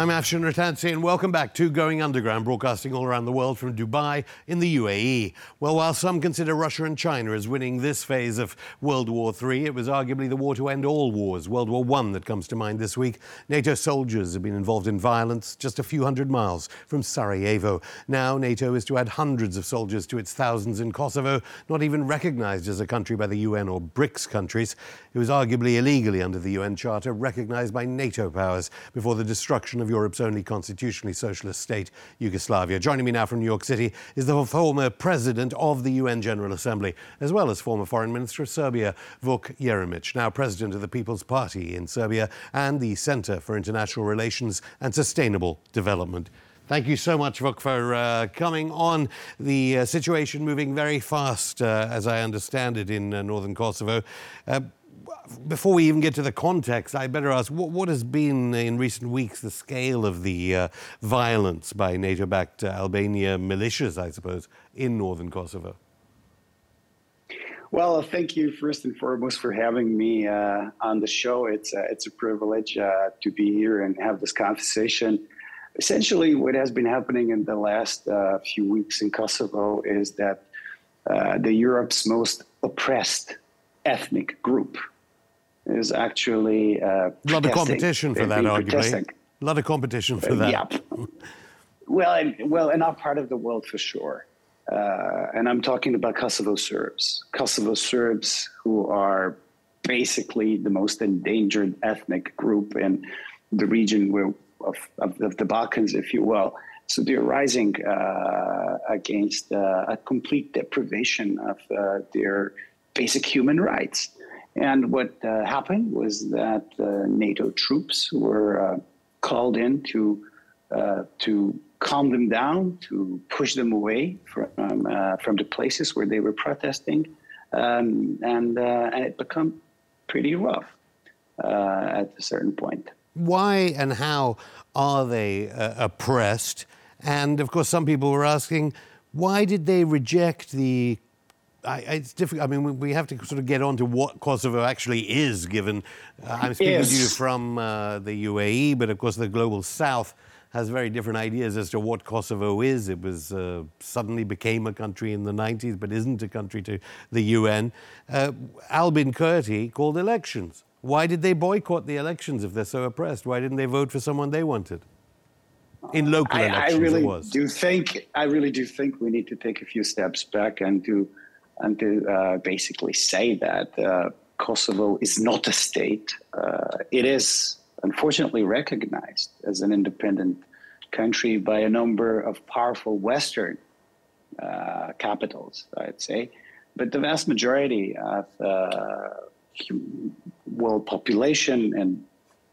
I'm Afshin Rattansi, and welcome back to Going Underground, broadcasting all around the world from Dubai in the UAE. Well, while some consider Russia and China as winning this phase of World War III, it was arguably the war to end all wars, World War I, that comes to mind this week. NATO soldiers have been involved in violence just a few hundred miles from Sarajevo. Now, NATO is to add hundreds of soldiers to its thousands in Kosovo, not even recognized as a country by the UN or BRICS countries. It was arguably illegally under the UN Charter, recognized by NATO powers before the destruction of Europe's only constitutionally socialist state, Yugoslavia. Joining me now from New York City is the former president of the UN General Assembly, as well as former foreign minister of Serbia, Vuk Jeremic, now president of the People's Party in Serbia and the Center for International Relations and Sustainable Development. Thank you so much, Vuk, for uh, coming on. The uh, situation moving very fast, uh, as I understand it, in uh, northern Kosovo. Before we even get to the context, I better ask what, what has been in recent weeks the scale of the uh, violence by NATO backed uh, Albania militias, I suppose, in northern Kosovo? Well, thank you first and foremost for having me uh, on the show. It's uh, it's a privilege uh, to be here and have this conversation. Essentially, what has been happening in the last uh, few weeks in Kosovo is that the Europe's most oppressed ethnic group is actually uh, a lot of competition for that, arguably. A lot of competition for that. Yeah. well, in, well, in our part of the world, for sure. Uh, and I'm talking about Kosovo Serbs. Kosovo Serbs, who are basically the most endangered ethnic group in the region where, of, of, of the Balkans, if you will. So they're rising uh, against uh, a complete deprivation of uh, their basic human rights. And what uh, happened was that uh, NATO troops were uh, called in to uh, to calm them down, to push them away from uh, from the places where they were protesting, um, and and it became pretty rough at a certain point. Why and how are they oppressed? And of course, some people were asking, why did they reject the I, it's difficult. I mean, we have to sort of get on to what Kosovo actually is, given uh, I'm speaking yes. to you from uh, the UAE, but of course the global south has very different ideas as to what Kosovo is. It was uh, suddenly became a country in the 90s, but isn't a country to the UN. Uh, Albin Kurti called elections. Why did they boycott the elections if they're so oppressed? Why didn't they vote for someone they wanted? In local I, elections, I really do think I really do think we need to take a few steps back and to and to uh, basically say that uh, Kosovo is not a state. Uh, it is unfortunately recognized as an independent country by a number of powerful Western uh, capitals, I'd say. But the vast majority of uh, world population and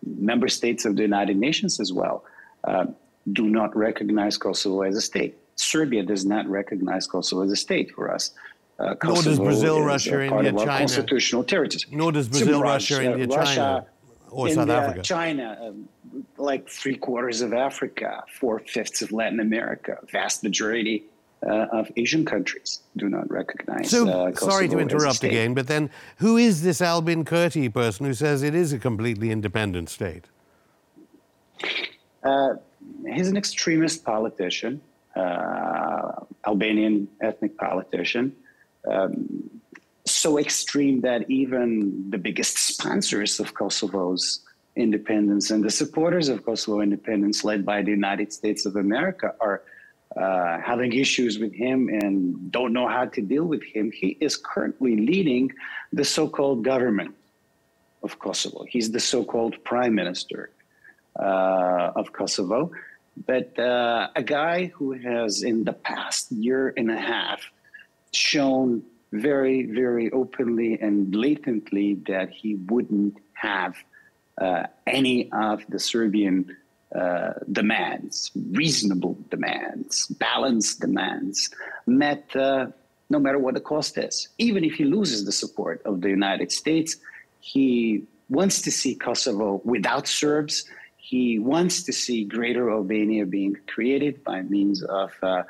member states of the United Nations as well uh, do not recognize Kosovo as a state. Serbia does not recognize Kosovo as a state for us. Uh, Nor does Brazil, Russia, India, China. Constitutional territories. Nor does Brazil, Russia, India, Russia, China, or India, South Africa. China, um, like three quarters of Africa, four fifths of Latin America, vast majority uh, of Asian countries do not recognize. So, uh, sorry to interrupt again, but then who is this Albin Kurti person who says it is a completely independent state? Uh, he's an extremist politician, uh, Albanian ethnic politician um, so extreme that even the biggest sponsors of Kosovo's independence and the supporters of Kosovo independence, led by the United States of America, are uh, having issues with him and don't know how to deal with him. He is currently leading the so called government of Kosovo. He's the so called prime minister uh, of Kosovo. But uh, a guy who has, in the past year and a half, shown very, very openly and blatantly that he wouldn't have uh, any of the Serbian uh, demands, reasonable demands, balanced demands, met uh, no matter what the cost is. Even if he loses the support of the United States, he wants to see Kosovo without Serbs. He wants to see Greater Albania being created by means of uh,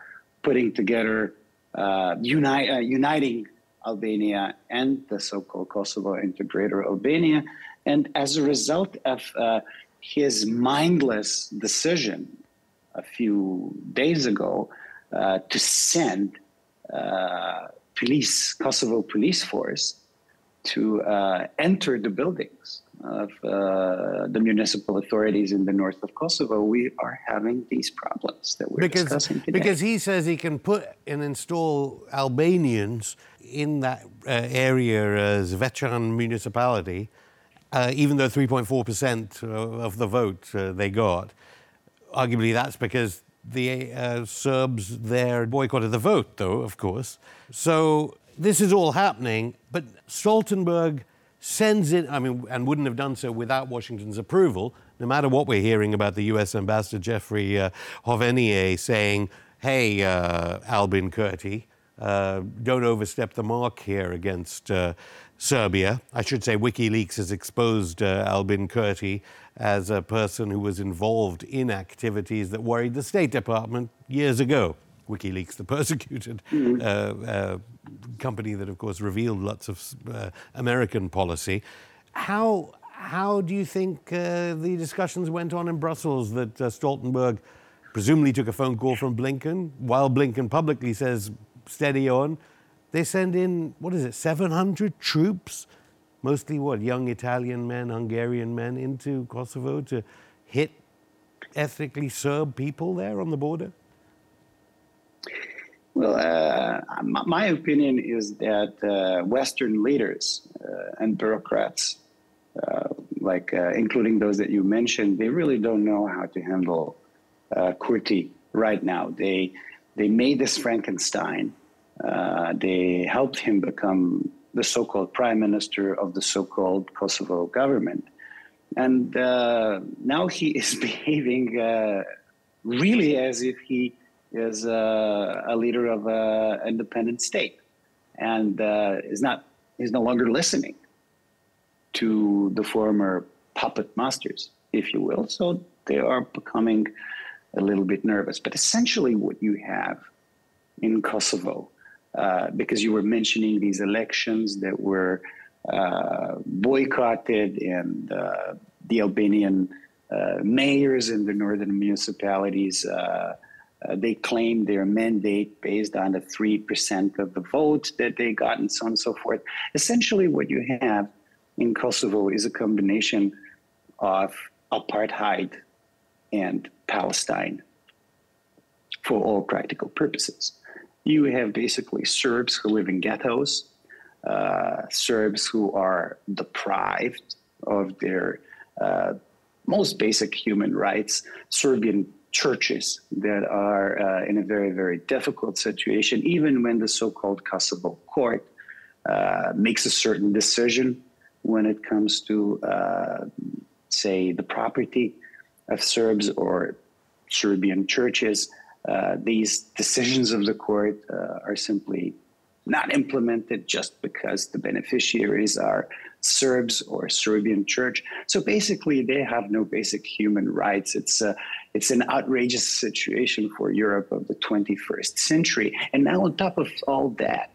putting together uh, unite, uh, uniting Albania and the so-called Kosovo into Greater Albania. And as a result of uh, his mindless decision a few days ago uh, to send uh, police, Kosovo police force, to uh, enter the buildings of uh, the municipal authorities in the north of Kosovo, we are having these problems that we're because, discussing today. Because he says he can put and install Albanians in that uh, area, uh, Zvečan municipality, uh, even though 3.4% of the vote uh, they got. Arguably, that's because the uh, Serbs there boycotted the vote, though, of course. So this is all happening, but Stoltenberg sends it, I mean, and wouldn't have done so without Washington's approval, no matter what we're hearing about the US Ambassador Jeffrey uh, Hovenier saying, hey, uh, Albin Kurti, uh, don't overstep the mark here against uh, Serbia. I should say WikiLeaks has exposed uh, Albin Kurti as a person who was involved in activities that worried the State Department years ago. WikiLeaks, the persecuted mm-hmm. uh, uh, company that, of course, revealed lots of uh, American policy. How, how do you think uh, the discussions went on in Brussels that uh, Stoltenberg presumably took a phone call from Blinken, while Blinken publicly says, steady on? They send in, what is it, 700 troops, mostly what, young Italian men, Hungarian men, into Kosovo to hit ethnically Serb people there on the border? Well, uh, my opinion is that uh, Western leaders uh, and bureaucrats, uh, like uh, including those that you mentioned, they really don't know how to handle uh, Kurti right now. They they made this Frankenstein. they helped him become the so-called prime minister of the so-called Kosovo government, and now he is behaving really as if he is uh, a leader of an independent state and uh, is not is no longer listening to the former puppet masters, if you will. So they are becoming a little bit nervous. But essentially, what you have in Kosovo, uh, because you were mentioning these elections that were uh, boycotted and uh, the Albanian uh, mayors in the northern municipalities uh, they claim their mandate based on the 3% of the vote that they got and so on and so forth. Essentially, what you have in Kosovo is a combination of apartheid and Palestine for all practical purposes. You have basically Serbs who live in ghettos, uh, Serbs who are deprived of their uh, most basic human rights, Serbian churches that are uh, in a very, very difficult situation, even when the so called Kosovo court uh, makes a certain decision when it comes to, uh, say, the property of Serbs or Serbian churches. Uh, these decisions of the court uh, are simply not implemented just because the beneficiaries are Serbs or Serbian church. So basically, they have no basic human rights. It's a, it's an outrageous situation for Europe of the 21st century. And now, on top of all that,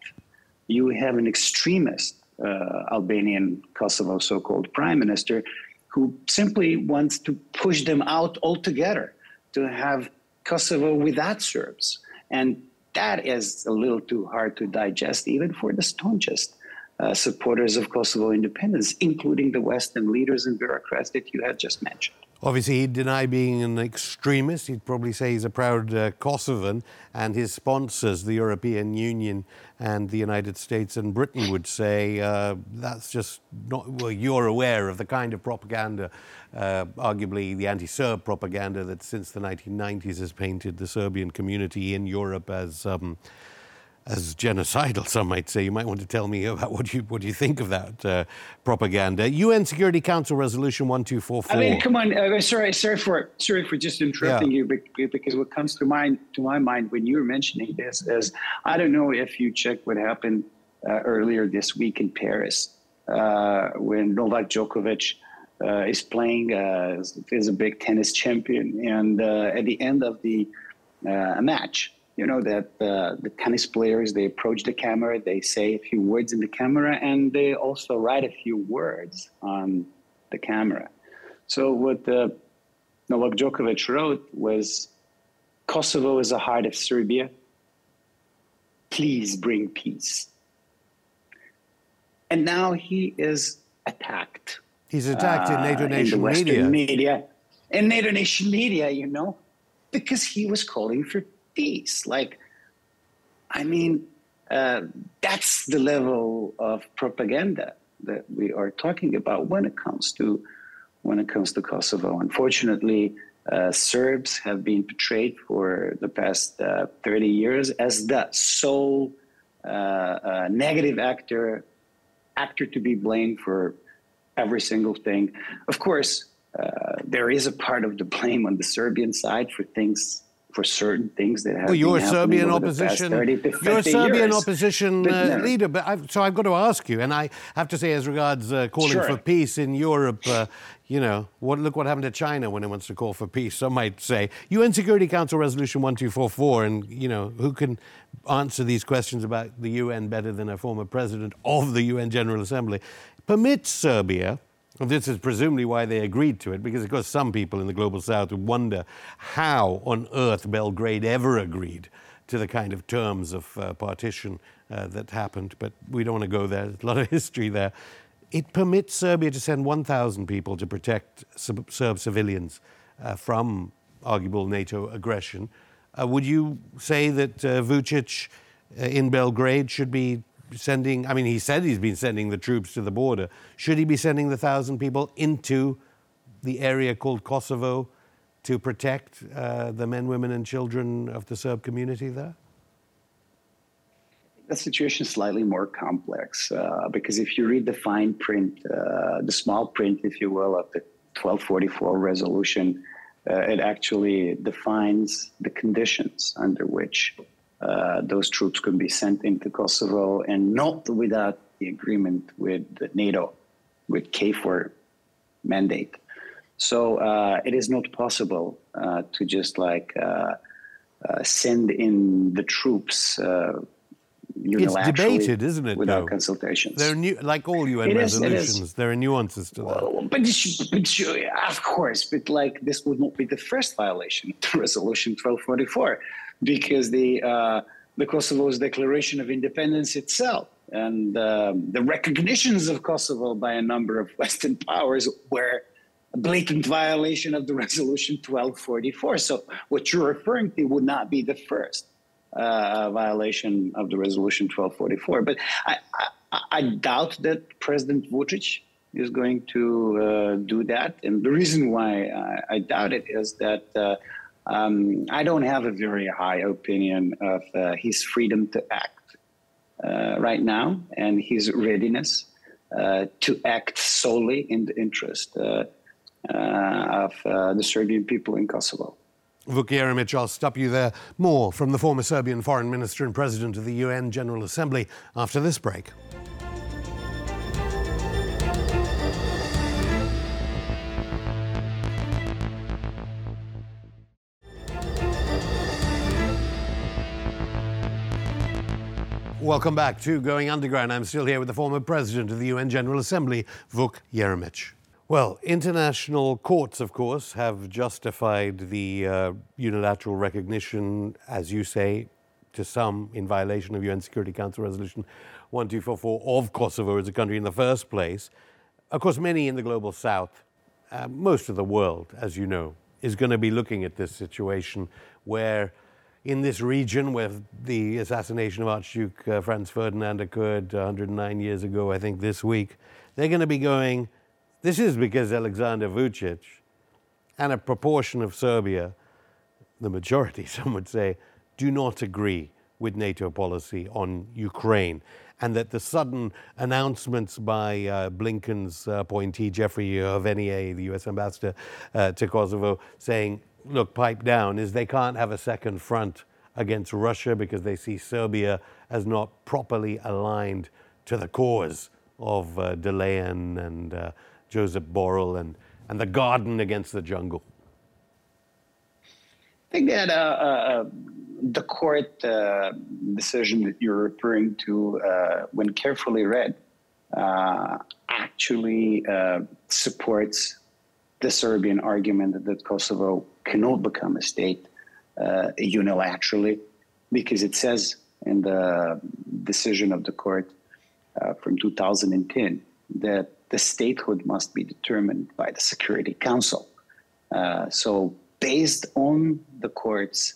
you have an extremist uh, Albanian Kosovo so called prime minister who simply wants to push them out altogether to have Kosovo without Serbs. And that is a little too hard to digest, even for the staunchest uh, supporters of Kosovo independence, including the Western leaders and bureaucrats that you have just mentioned. Obviously, he'd deny being an extremist. He'd probably say he's a proud uh, Kosovan, and his sponsors, the European Union and the United States and Britain, would say uh, that's just not. Well, you're aware of the kind of propaganda, uh, arguably the anti Serb propaganda that since the 1990s has painted the Serbian community in Europe as. Um, as genocidal, some might say. You might want to tell me about what you what you think of that uh, propaganda. UN Security Council Resolution one two four four. I mean, come on. Uh, sorry, sorry for sorry for just interrupting yeah. you, because what comes to mind to my mind when you were mentioning this is I don't know if you checked what happened uh, earlier this week in Paris uh, when Novak Djokovic. Uh, is playing uh, is a big tennis champion, and at the end of the match, you know that uh, the tennis players they approach the camera they say a few words in the camera and they also write a few words on the camera So what uh, Novak Djokovic wrote was, Kosovo is the heart of Serbia. Please bring peace. And now he is attacked. He's attacked uh, in NATO nation in Western media. media. In NATO nation media, you know, because he was calling for peace. Like, I mean, uh, that's the level of propaganda that we are talking about when it comes to when it comes to Kosovo. Unfortunately, uh, Serbs have been portrayed for the past uh, 30 years as the sole uh, uh, negative actor, actor to be blamed for every single thing. Of course, uh, there is a part of the blame on the Serbian side for things for certain things that have well, you're a Serbian opposition. You're a Serbian years. opposition uh, leader, but I've, so I've got to ask you, and I have to say, as regards uh, calling sure. for peace in Europe, uh, you know, what, look what happened to China when it wants to call for peace. Some might say UN Security Council Resolution 1244, and you know, who can answer these questions about the UN better than a former president of the UN General Assembly? Permits Serbia this is presumably why they agreed to it, because of course some people in the global south would wonder how on earth Belgrade ever agreed to the kind of terms of uh, partition uh, that happened. But we don't want to go there. There's a lot of history there. It permits Serbia to send 1,000 people to protect Serb civilians uh, from arguable NATO aggression. Uh, would you say that uh, Vucic uh, in Belgrade should be sending, I mean, he said he's been sending the troops to the border. Should he be sending the thousand people into the area called Kosovo to protect uh, the men, women, and children of the Serb community there? The situation is slightly more complex uh, because if you read the fine print, uh, the small print, if you will, of the 1244 resolution, uh, it actually defines the conditions under which those troops could be sent into Kosovo and not without the agreement with NATO, with KFOR mandate. So uh, it is not possible uh, to just like uh, uh, send in the troops. It's debated, isn't it? Without though? consultations. There are new, like all UN it resolutions. Is, there are nuances to that. Well, but, but, of course, but like this would not be the first violation of Resolution 1244 because the uh, the Kosovo's declaration of independence itself and um, the recognitions of Kosovo by a number of Western powers were a blatant violation of the resolution 1244. So what you're referring to would not be the first uh, violation of the resolution 1244. But I, I, I doubt that President Vucic is going to uh, do that. And the reason why I, I doubt it is that uh, um, I don't have a very high opinion of uh, his freedom to act uh, right now and his readiness uh, to act solely in the interest uh, of the Serbian people in Kosovo. Vuk Jeremic, I'll stop you there. More from the former Serbian foreign minister and president of the UN General Assembly after this break. Welcome back to Going Underground. I'm still here with the former president of the UN General Assembly, Vuk Jeremic. Well, international courts, of course, have justified the uh, unilateral recognition, as you say, to some in violation of UN Security Council Resolution 1244 of Kosovo as a country in the first place. Of course, many in the global south, uh, most of the world, as you know, is going to be looking at this situation where in this region where the assassination of Archduke uh, Franz Ferdinand occurred 109 years ago, I think this week, they're going to be going, this is because Alexander Vucic and a proportion of Serbia, the majority, some would say, do not agree with NATO policy on Ukraine. And that the sudden announcements by uh, Blinken's uh, appointee, Jeffrey Hovenier, the US ambassador uh, to Kosovo, saying look, pipe down is they can't have a second front against Russia because they see Serbia as not properly aligned to the cause of uh, De Leon and uh, Joseph Borrell and, and the garden against the jungle. I think that uh, uh the court uh, decision that you're referring to, uh, when carefully read, actually supports the Serbian argument that Kosovo cannot become a state uh, unilaterally because it says in the decision of the court uh, from 2010 that the statehood must be determined by the Security Council. Uh, so, based on the court's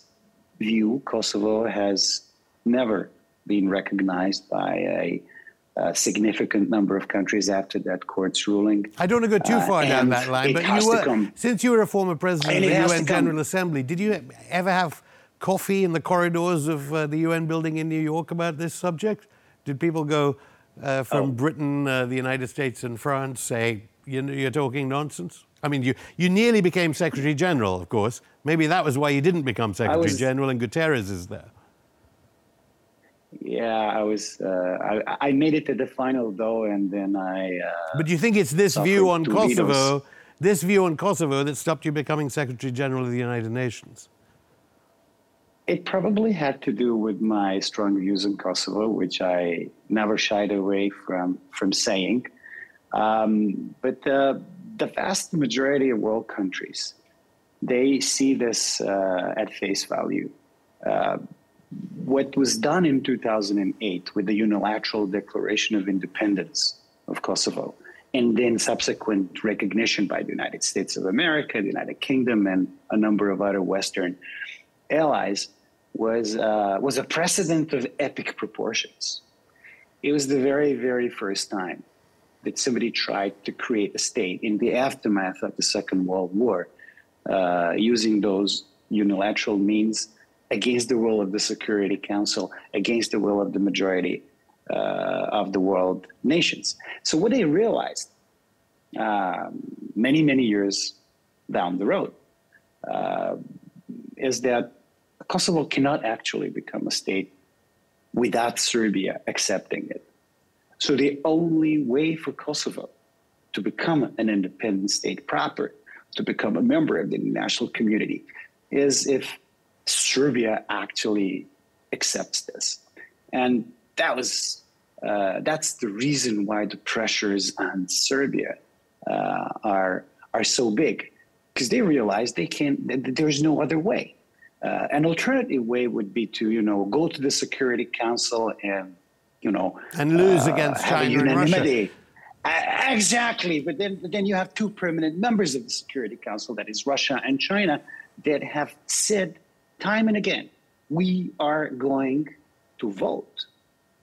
view, Kosovo has never been recognized by a, a significant number of countries after that court's ruling. I don't want to go too uh, far uh, down that line, but you were, since you were a former president of the UN General Assembly, did you ever have coffee in the corridors of uh, the UN building in New York about this subject? Did people go uh, from oh. Britain, uh, the United States, and France say, you're talking nonsense? I mean, you, you nearly became Secretary General, of course. Maybe that was why you didn't become Secretary was, General, and Guterres is there. Yeah, I was. Uh, I, I, made it to the final though, and then I. Uh, but you think it's this view on Kosovo, this view on Kosovo, that stopped you becoming Secretary General of the United Nations? It probably had to do with my strong views on Kosovo, which I never shied away from from saying. Um, but the vast majority of world countries, they see this uh, at face value. Uh, what was done in 2008 with the unilateral declaration of independence of Kosovo, and then subsequent recognition by the United States of America, the United Kingdom, and a number of other Western allies, was uh, was a precedent of epic proportions. It was the very, very first time that somebody tried to create a state in the aftermath of the Second World War, uh, using those unilateral means against the will of the Security Council, against the will of the majority uh, of the world nations. So, what they realized um, many, many years down the road uh, is that Kosovo cannot actually become a state without Serbia accepting it. So, the only way for Kosovo to become an independent state proper, to become a member of the international community, is if Serbia actually accepts this. And that was uh, that's the reason why the pressures on Serbia uh, are are so big because they realize they can't. There's no other way. Uh, an alternative way would be to you know go to the Security Council and you know and lose uh, against China and Russia. Exactly, but then but then you have two permanent members of the Security Council, that is Russia and China, that have said time and again, we are going to vote.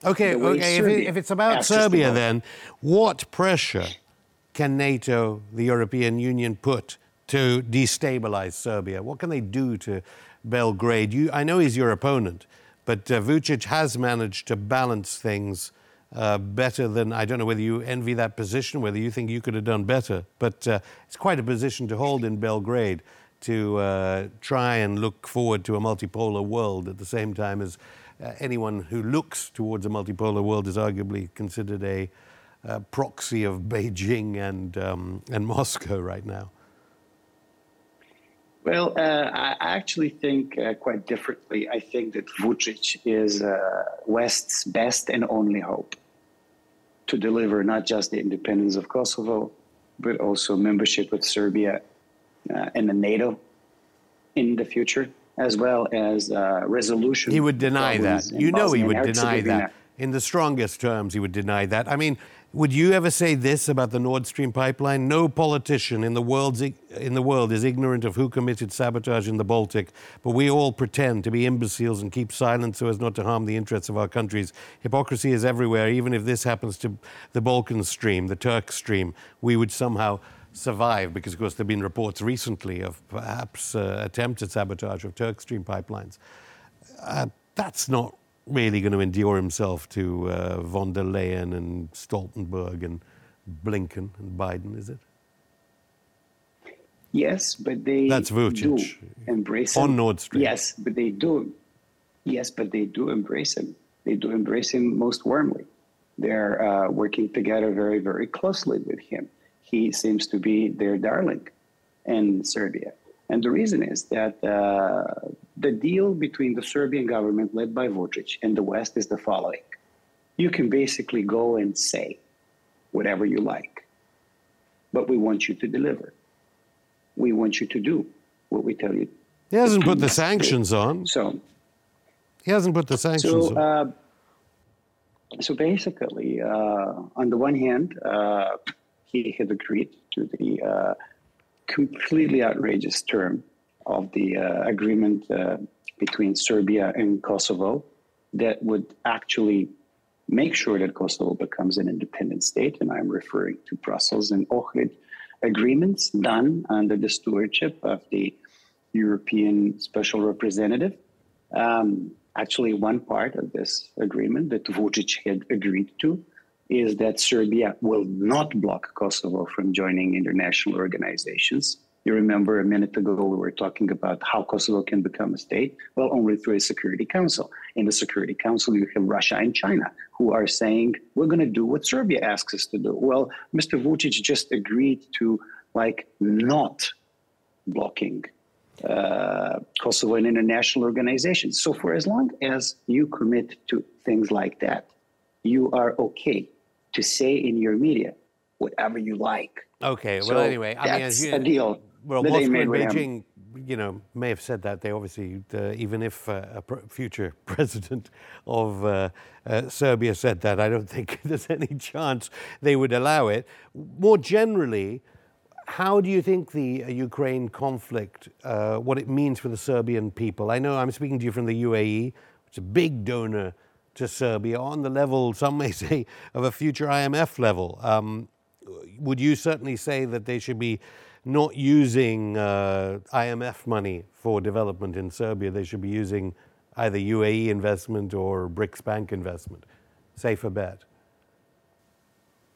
Okay, okay. If, it, if, it's about Serbia, then what pressure can NATO, the European Union, put to destabilize Serbia? What can they do to Belgrade? You, I know he's your opponent, but uh, Vucic has managed to balance things uh, better than I don't know whether you envy that position, whether you think you could have done better, but uh, it's quite a position to hold in Belgrade to uh, try and look forward to a multipolar world at the same time as uh, anyone who looks towards a multipolar world is arguably considered a uh, proxy of Beijing and, um, and Moscow right now? Well, uh, I actually think uh, quite differently. I think that Vucic is uh, West's best and only hope to deliver not just the independence of Kosovo, but also membership with Serbia uh, in the NATO in the future, as well as uh, resolution. He would deny that. You know, he would deny that. In the strongest terms, he would deny that. I mean, would you ever say this about the Nord Stream pipeline? No politician in the, world's, in the world is ignorant of who committed sabotage in the Baltic, but we all pretend to be imbeciles and keep silent so as not to harm the interests of our countries. Hypocrisy is everywhere. Even if this happens to the Balkan Stream, the Turk Stream, we would somehow survive because, of course, there have been reports recently of perhaps uh, attempted sabotage of Turk Stream pipelines. Uh, that's not really going to endure himself to uh, von der Leyen and Stoltenberg and Blinken and Biden, is it? Yes, but they That's Vucic. do embrace him. On Nord Stream. Yes, but they do. Yes, but they do embrace him. They do embrace him most warmly. They're uh, working together very, very closely with him he seems to be their darling in Serbia. And the reason is that uh, the deal between the Serbian government led by Vucic and the West is the following you can basically go and say whatever you like, but we want you to deliver. we want you to do what we tell you. He hasn't put the sanctions on. So he hasn't put the sanctions so, uh, so basically, uh, on the one hand, uh, he had agreed to the uh, completely outrageous term of the uh, agreement uh, between Serbia and Kosovo that would actually make sure that Kosovo becomes an independent state. And I'm referring to Brussels and Ohrid agreements done under the stewardship of the European Special Representative. Um, actually, one part of this agreement that Vucic had agreed to is that Serbia will not block Kosovo from joining international organizations. You remember a minute ago we were talking about how Kosovo can become a state? Well, only through a Security Council. In the Security Council, you have Russia and China who are saying, we're going to do what Serbia asks us to do. Well, Mr. Vucic just agreed to, like, not blocking uh, Kosovo in international organizations. So, for as long as you commit to things like that, you are okay to say in your media whatever you like. Okay. Well, anyway, I mean, as you, a deal well, Moscow and Beijing, you know, may have said that. They obviously, uh, even if uh, a pr- future president of uh, uh, Serbia said that, I don't think there's any chance they would allow it. More generally, how do you think the uh, Ukraine conflict, uh, what it means for the Serbian people? I know I'm speaking to you from the UAE, which is a big donor to Serbia on the level, some may say, of a future IMF level. Um, would you certainly say that they should be not using uh, IMF money for development in Serbia. They should be using either UAE investment or BRICS Bank investment. Safer bet.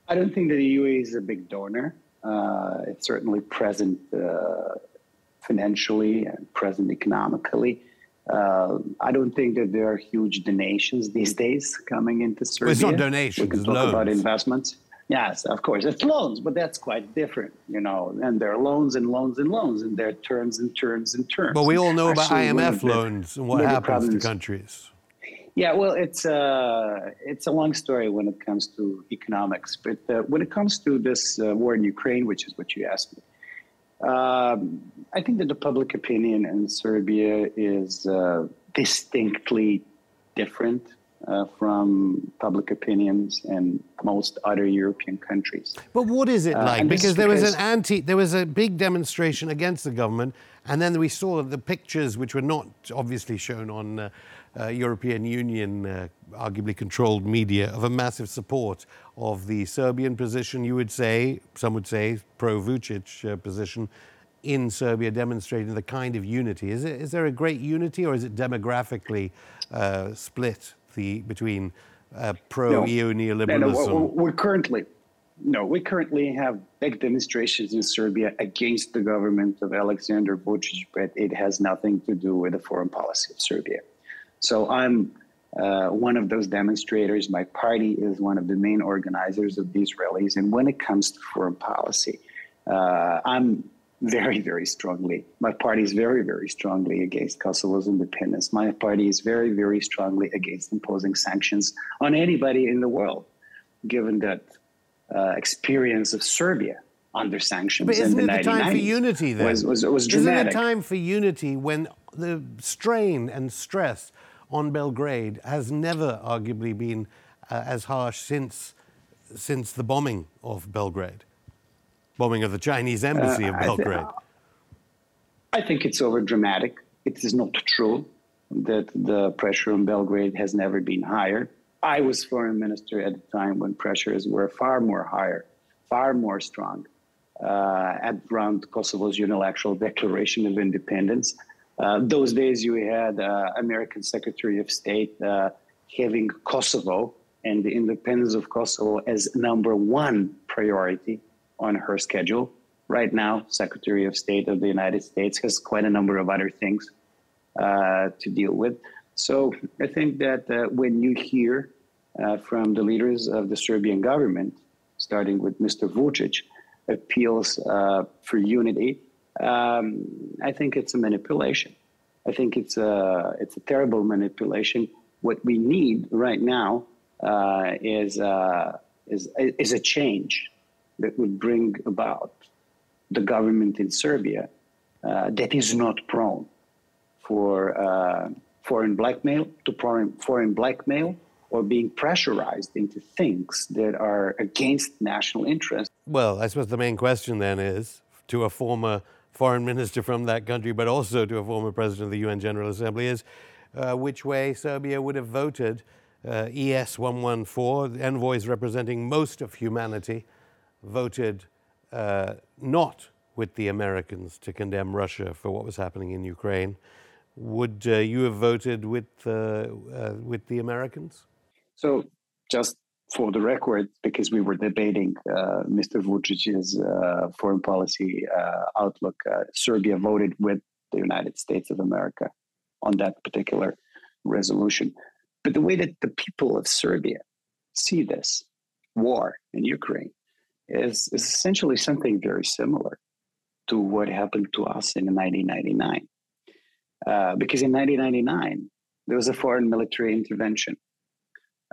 I don't think that the UAE is a big donor. Uh, it's certainly present uh, financially and present economically. Uh, I don't think that there are huge donations these days coming into Serbia. Well, it's not donations. We can talk loans. about investments. Yes, of course. It's loans, but that's quite different, you know. And there are loans and loans and loans, and there are terms and terms and terms. But we all know Actually, about IMF loans and what happens problems. to countries. Yeah, well, it's a uh, it's a long story when it comes to economics. But uh, when it comes to this uh, war in Ukraine, which is what you asked me, um, I think that the public opinion in Serbia is uh, distinctly different uh, from public opinions in most other European countries. But what is it uh, like? Uh, because there was an anti, there was a big demonstration against the government, and then we saw the pictures, which were not obviously shown on uh, uh European Union, uh, arguably controlled media, of a massive support of the Serbian position. You would say, some would say, pro-Vucic position in Serbia, demonstrating the kind of unity. Is, it, is there a great unity, or is it demographically split? The between uh, pro-EU no, neoliberalism? No, no, we're currently no, we currently have big demonstrations in Serbia against the government of Alexander Vucic, but it has nothing to do with the foreign policy of Serbia. So I'm uh, one of those demonstrators. My party is one of the main organizers of these rallies. And when it comes to foreign policy, uh, I'm very, very strongly. My party is very, very strongly against Kosovo's independence. My party is very, very strongly against imposing sanctions on anybody in the world, given that uh, experience of Serbia under sanctions but isn't the it the time for unity then? Was, was, was dramatic. Isn't it time for unity when the strain and stress on Belgrade has never arguably been uh, as harsh since, since the bombing of Belgrade? Bombing of the Chinese embassy uh, of Belgrade? I, th- I think it's over dramatic. It is not true that the pressure on Belgrade has never been higher. I was foreign minister at a time when pressures were far more higher, far more strong. Uh, at around Kosovo's unilateral declaration of independence. Uh, those days, you had uh, American Secretary of State uh, having Kosovo and the independence of Kosovo as number one priority on her schedule. Right now, Secretary of State of the United States has quite a number of other things uh, to deal with. So I think that uh, when you hear uh, from the leaders of the Serbian government, starting with Mr. Vucic, appeals uh, for unity, um, I think it's a manipulation. I think it's a it's a terrible manipulation. What we need right now uh, is uh, is is a change that would bring about the government in Serbia uh, that is not prone for uh, foreign blackmail to foreign, foreign blackmail or being pressurized into things that are against national interest. Well, I suppose the main question then is to a former foreign minister from that country, but also to a former president of the UN General Assembly, is uh, which way Serbia would have voted. Uh, ES 114, envoys representing most of humanity, voted uh, not with the Americans to condemn Russia for what was happening in Ukraine. Would uh, you have voted with, uh, uh, with the Americans? So, just for the record, because we were debating uh, Mr. Vucic's uh, foreign policy uh, outlook, Serbia voted with the United States of America on that particular resolution. But the way that the people of Serbia see this war in Ukraine is, is essentially something very similar to what happened to us in 1999. Uh, because in 1999, there was a foreign military intervention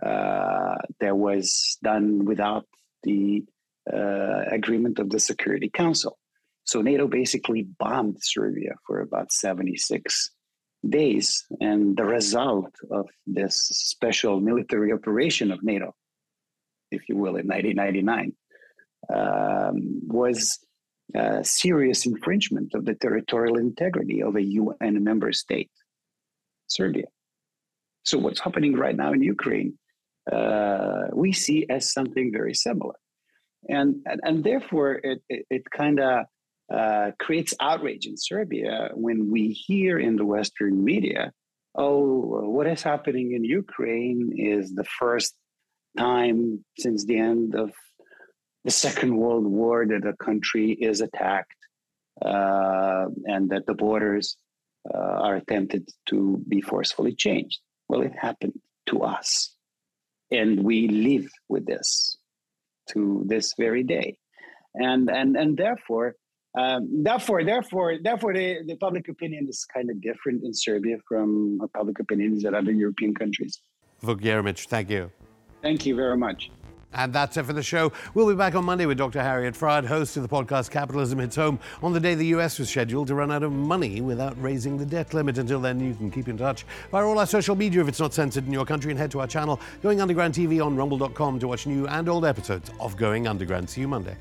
uh, that was done without the uh, agreement of the Security Council. So NATO basically bombed Serbia for about 76 days. And the result of this special military operation of NATO, if you will, in 1999, um, was a serious infringement of the territorial integrity of a UN member state, Serbia. So, what's happening right now in Ukraine, uh, we see as something very similar. And, and, and therefore, it, it, it kind of uh, creates outrage in Serbia when we hear in the Western media, oh, what is happening in Ukraine is the first time since the end of the Second World War that a country is attacked uh, and that the borders uh, are attempted to be forcefully changed. Well, it happened to us. And we live with this to this very day. And, and, and therefore, um, therefore, therefore, therefore, the, the public opinion is kind of different in Serbia from public opinions in other European countries. Vuk Jeremic, thank you. Thank you very much. And that's it for the show. We'll be back on Monday with Dr. Harriet Fraad, host of the podcast Capitalism Hits Home, on the day the US was scheduled to run out of money without raising the debt limit. Until then, you can keep in touch via all our social media if it's not censored in your country and head to our channel, Going Underground TV on rumble.com to watch new and old episodes of Going Underground. See you Monday.